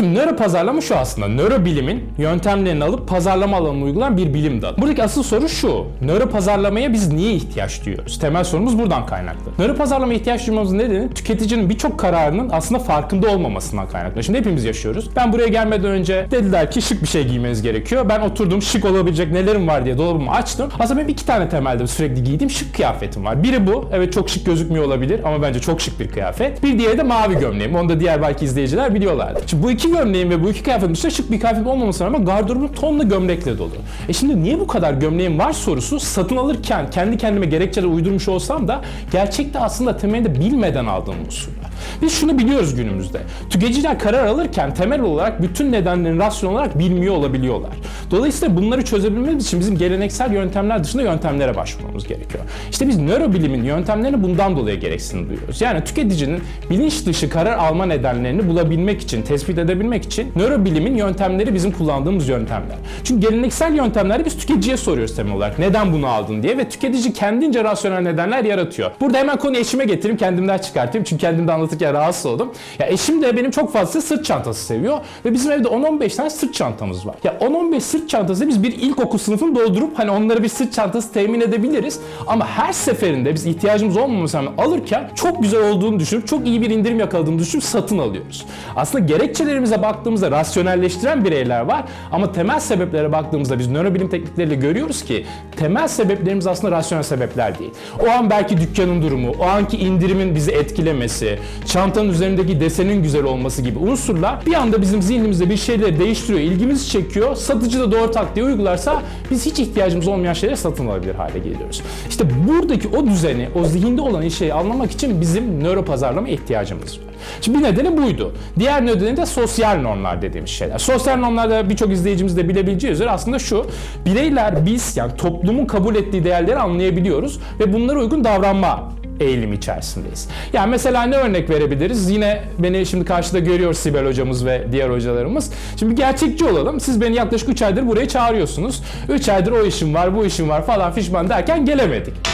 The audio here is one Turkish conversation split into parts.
Şimdi nöro pazarlama şu aslında. Nörobilimin yöntemlerini alıp pazarlama alanına uygulanan bir bilim dalı. Buradaki asıl soru şu. Nöro pazarlamaya biz niye ihtiyaç duyuyoruz? Temel sorumuz buradan kaynaklı. Nöro pazarlamaya ihtiyaç duymamızın nedeni tüketicinin birçok kararının aslında farkında olmamasından kaynaklı. Şimdi hepimiz yaşıyoruz. Ben buraya gelmeden önce dediler ki şık bir şey giymeniz gerekiyor. Ben oturdum şık olabilecek nelerim var diye dolabımı açtım. Aslında benim iki tane temelde sürekli giydiğim şık kıyafetim var. Biri bu. Evet çok şık gözükmüyor olabilir ama bence çok şık bir kıyafet. Bir diğeri de mavi gömleğim. Onu da diğer belki izleyiciler biliyorlardır. Şimdi bu iki gömleğim ve bu iki kıyafetin dışında şık bir kıyafet olmamasına rağmen gardırobum tonla gömlekle dolu. E şimdi niye bu kadar gömleğim var sorusu satın alırken kendi kendime gerekçeler uydurmuş olsam da gerçekte aslında temelinde bilmeden aldığım usuller. Biz şunu biliyoruz günümüzde. Tüketiciler karar alırken temel olarak bütün nedenlerini rasyonel olarak bilmiyor olabiliyorlar. Dolayısıyla bunları çözebilmemiz için bizim geleneksel yöntemler dışında yöntemlere başvurmamız gerekiyor. İşte biz nörobilimin yöntemlerini bundan dolayı gereksinim duyuyoruz. Yani tüketicinin bilinç dışı karar alma nedenlerini bulabilmek için, tespit edebilmek için nörobilimin yöntemleri bizim kullandığımız yöntemler. Çünkü geleneksel yöntemleri biz tüketiciye soruyoruz temel olarak. Neden bunu aldın diye ve tüketici kendince rasyonel nedenler yaratıyor. Burada hemen konuyu eşime getireyim, kendimden çıkartayım. Çünkü kendimde anlatırken rahatsız oldum. Ya eşim de benim çok fazla sırt çantası seviyor ve bizim evde 10-15 tane sırt çantamız var. Ya 10-15 sırt çantası biz bir ilkokul sınıfını doldurup hani onlara bir sırt çantası temin edebiliriz. Ama her seferinde biz ihtiyacımız olmamasına rağmen alırken çok güzel olduğunu düşünüp çok iyi bir indirim yakaladığını düşünüp satın alıyoruz. Aslında gerekçelerimize baktığımızda rasyonelleştiren bireyler var ama temel sebeplere baktığımızda biz nörobilim teknikleriyle görüyoruz ki temel sebeplerimiz aslında rasyonel sebepler değil. O an belki dükkanın durumu, o anki indirimin bizi etkilemesi, çantanın üzerindeki desenin güzel olması gibi unsurlar bir anda bizim zihnimizde bir şeyleri değiştiriyor, ilgimizi çekiyor. Satıcı da doğru taktiği uygularsa biz hiç ihtiyacımız olmayan şeyleri satın alabilir hale geliyoruz. İşte buradaki o düzeni, o zihinde olan şeyi anlamak için bizim nöro pazarlama ihtiyacımız var. Şimdi bir nedeni buydu. Diğer nedeni de sosyal normlar dediğimiz şeyler. Sosyal normlarda birçok izleyicimiz de bilebileceği üzere aslında şu. Bireyler biz yani toplumun kabul ettiği değerleri anlayabiliyoruz ve bunlara uygun davranma eğilim içerisindeyiz. Yani mesela ne örnek verebiliriz? Yine beni şimdi karşıda görüyor Sibel hocamız ve diğer hocalarımız. Şimdi gerçekçi olalım. Siz beni yaklaşık 3 aydır buraya çağırıyorsunuz. 3 aydır o işim var, bu işim var falan fişman derken gelemedik.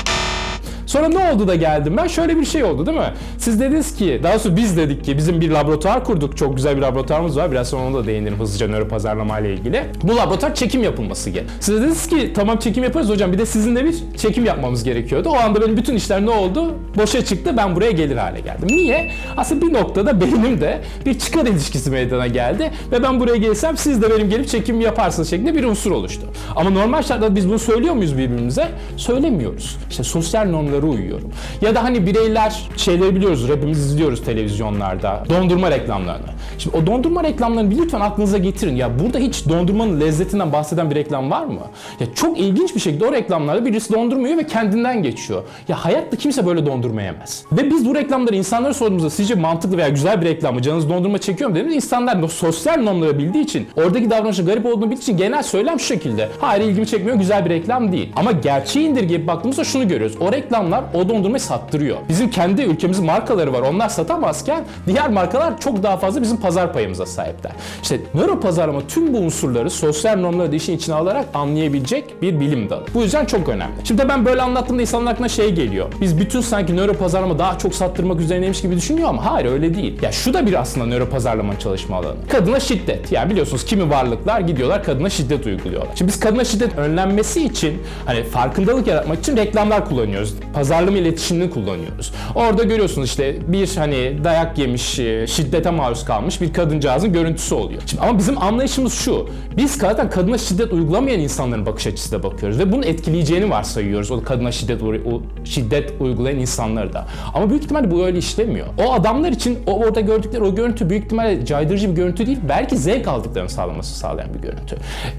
Sonra ne oldu da geldim ben? Şöyle bir şey oldu değil mi? Siz dediniz ki, daha sonra biz dedik ki bizim bir laboratuvar kurduk. Çok güzel bir laboratuvarımız var. Biraz sonra ona da değinelim hızlıca nöro pazarlama ile ilgili. Bu laboratuvar çekim yapılması gerek. Siz dediniz ki tamam çekim yaparız hocam bir de sizinle bir çekim yapmamız gerekiyordu. O anda benim bütün işler ne oldu? Boşa çıktı. Ben buraya gelir hale geldim. Niye? Aslında bir noktada benim de bir çıkar ilişkisi meydana geldi ve ben buraya gelsem siz de benim gelip çekim yaparsınız şeklinde bir unsur oluştu. Ama normal şartlarda biz bunu söylüyor muyuz birbirimize? Söylemiyoruz. İşte sosyal normları uyuyorum. Ya da hani bireyler şeyleri biliyoruz, hepimiz izliyoruz televizyonlarda. Dondurma reklamlarını. Şimdi o dondurma reklamlarını bir lütfen aklınıza getirin. Ya burada hiç dondurmanın lezzetinden bahseden bir reklam var mı? Ya çok ilginç bir şekilde o reklamlarda birisi dondurmuyor ve kendinden geçiyor. Ya hayatta kimse böyle dondurma yemez. Ve biz bu reklamları insanlara sorduğumuzda sizce mantıklı veya güzel bir reklam mı? Canınız dondurma çekiyor mu dediğimizde insanlar sosyal normları bildiği için, oradaki davranışın garip olduğunu bildiği için genel söylem şu şekilde. Hayır ilgimi çekmiyor, güzel bir reklam değil. Ama gerçeği indirgeyip baktığımızda şunu görüyoruz. O reklamlar o dondurmayı sattırıyor. Bizim kendi ülkemizin markaları var. Onlar satamazken diğer markalar çok daha fazla bizim pazar payımıza sahipler. İşte nöro pazarlama tüm bu unsurları sosyal normları da işin içine alarak anlayabilecek bir bilim dalı. Bu yüzden çok önemli. Şimdi ben böyle anlattığımda insanın aklına şey geliyor. Biz bütün sanki nöro pazarlama daha çok sattırmak üzerineymiş gibi düşünüyor ama hayır öyle değil. Ya şu da bir aslında nöro pazarlama çalışma alanı. Kadına şiddet. Yani biliyorsunuz kimi varlıklar gidiyorlar kadına şiddet uyguluyorlar. Şimdi biz kadına şiddet önlenmesi için hani farkındalık yaratmak için reklamlar kullanıyoruz. Pazarlama iletişimini kullanıyoruz. Orada görüyorsunuz işte bir hani dayak yemiş, e, şiddete maruz kalmış bir kadıncağızın görüntüsü oluyor. Şimdi ama bizim anlayışımız şu. Biz zaten kadına şiddet uygulamayan insanların bakış açısıyla bakıyoruz ve bunun etkileyeceğini varsayıyoruz o kadına şiddet o şiddet uygulayan insanları da. Ama büyük ihtimalle bu öyle işlemiyor. O adamlar için o orada gördükleri o görüntü büyük ihtimalle caydırıcı bir görüntü değil, belki zevk aldıklarını sağlaması sağlayan bir görüntü.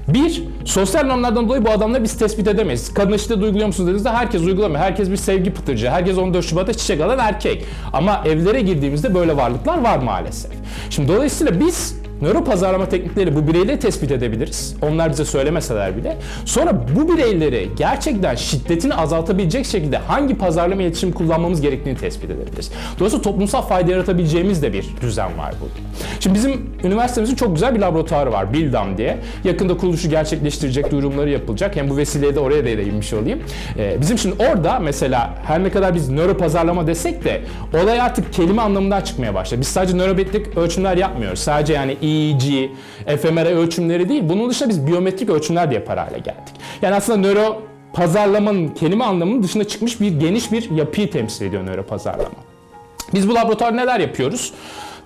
Bir, sosyal normlardan dolayı bu adamları biz tespit edemeyiz. Kadına şiddet uyguluyor musunuz dediğinizde herkes uygulamıyor. Herkes bir sevgi pıtırcı. Herkes 14 Şubat'ta çiçek alan erkek. Ama evlere girdiğimizde böyle varlıklar var maalesef. Şimdi dolayısıyla biz Nöro pazarlama teknikleri bu bireyleri tespit edebiliriz. Onlar bize söylemeseler bile. Sonra bu bireyleri gerçekten şiddetini azaltabilecek şekilde hangi pazarlama iletişim kullanmamız gerektiğini tespit edebiliriz. Dolayısıyla toplumsal fayda yaratabileceğimiz de bir düzen var burada. Şimdi bizim üniversitemizin çok güzel bir laboratuvarı var Bildam diye. Yakında kuruluşu gerçekleştirecek duyurumları yapılacak. Hem bu vesileyle de oraya da değinmiş olayım. Ee, bizim şimdi orada mesela her ne kadar biz nöro pazarlama desek de olay artık kelime anlamından çıkmaya başladı. Biz sadece nörometrik ölçümler yapmıyoruz. Sadece yani EEG, fMRI ölçümleri değil. Bunun dışında biz biyometrik ölçümler de yapar hale geldik. Yani aslında nöro pazarlamanın kelime anlamının dışına çıkmış bir geniş bir yapıyı temsil ediyor nöro pazarlama. Biz bu laboratuvarda neler yapıyoruz?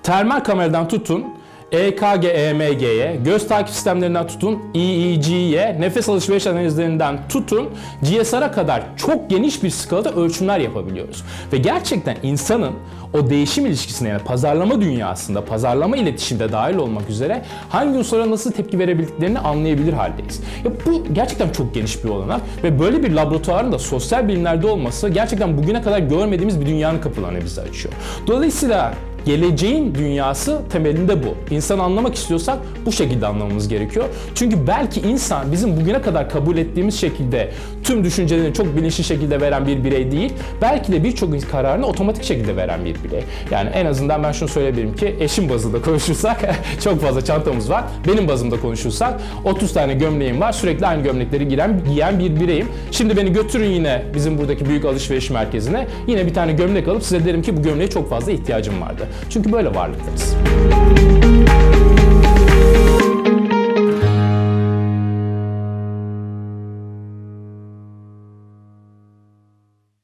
Termal kameradan tutun, E EKG, EMG'ye, göz takip sistemlerinden tutun, EEG'ye, nefes alışveriş analizlerinden tutun, GSR'a kadar çok geniş bir skalada ölçümler yapabiliyoruz. Ve gerçekten insanın o değişim ilişkisine yani pazarlama dünyasında, pazarlama iletişimde dahil olmak üzere hangi unsurlara nasıl tepki verebildiklerini anlayabilir haldeyiz. Ya bu gerçekten çok geniş bir olanak ve böyle bir laboratuvarın da sosyal bilimlerde olması gerçekten bugüne kadar görmediğimiz bir dünyanın kapılarını bize açıyor. Dolayısıyla geleceğin dünyası temelinde bu. İnsanı anlamak istiyorsak bu şekilde anlamamız gerekiyor. Çünkü belki insan bizim bugüne kadar kabul ettiğimiz şekilde tüm düşüncelerini çok bilinçli şekilde veren bir birey değil. Belki de birçok kararını otomatik şekilde veren bir birey. Yani en azından ben şunu söyleyebilirim ki eşim bazında konuşursak çok fazla çantamız var. Benim bazımda konuşursak 30 tane gömleğim var. Sürekli aynı gömlekleri giyen, giyen bir bireyim. Şimdi beni götürün yine bizim buradaki büyük alışveriş merkezine. Yine bir tane gömlek alıp size derim ki bu gömleğe çok fazla ihtiyacım vardı. Çünkü böyle varlıklarız. Müzik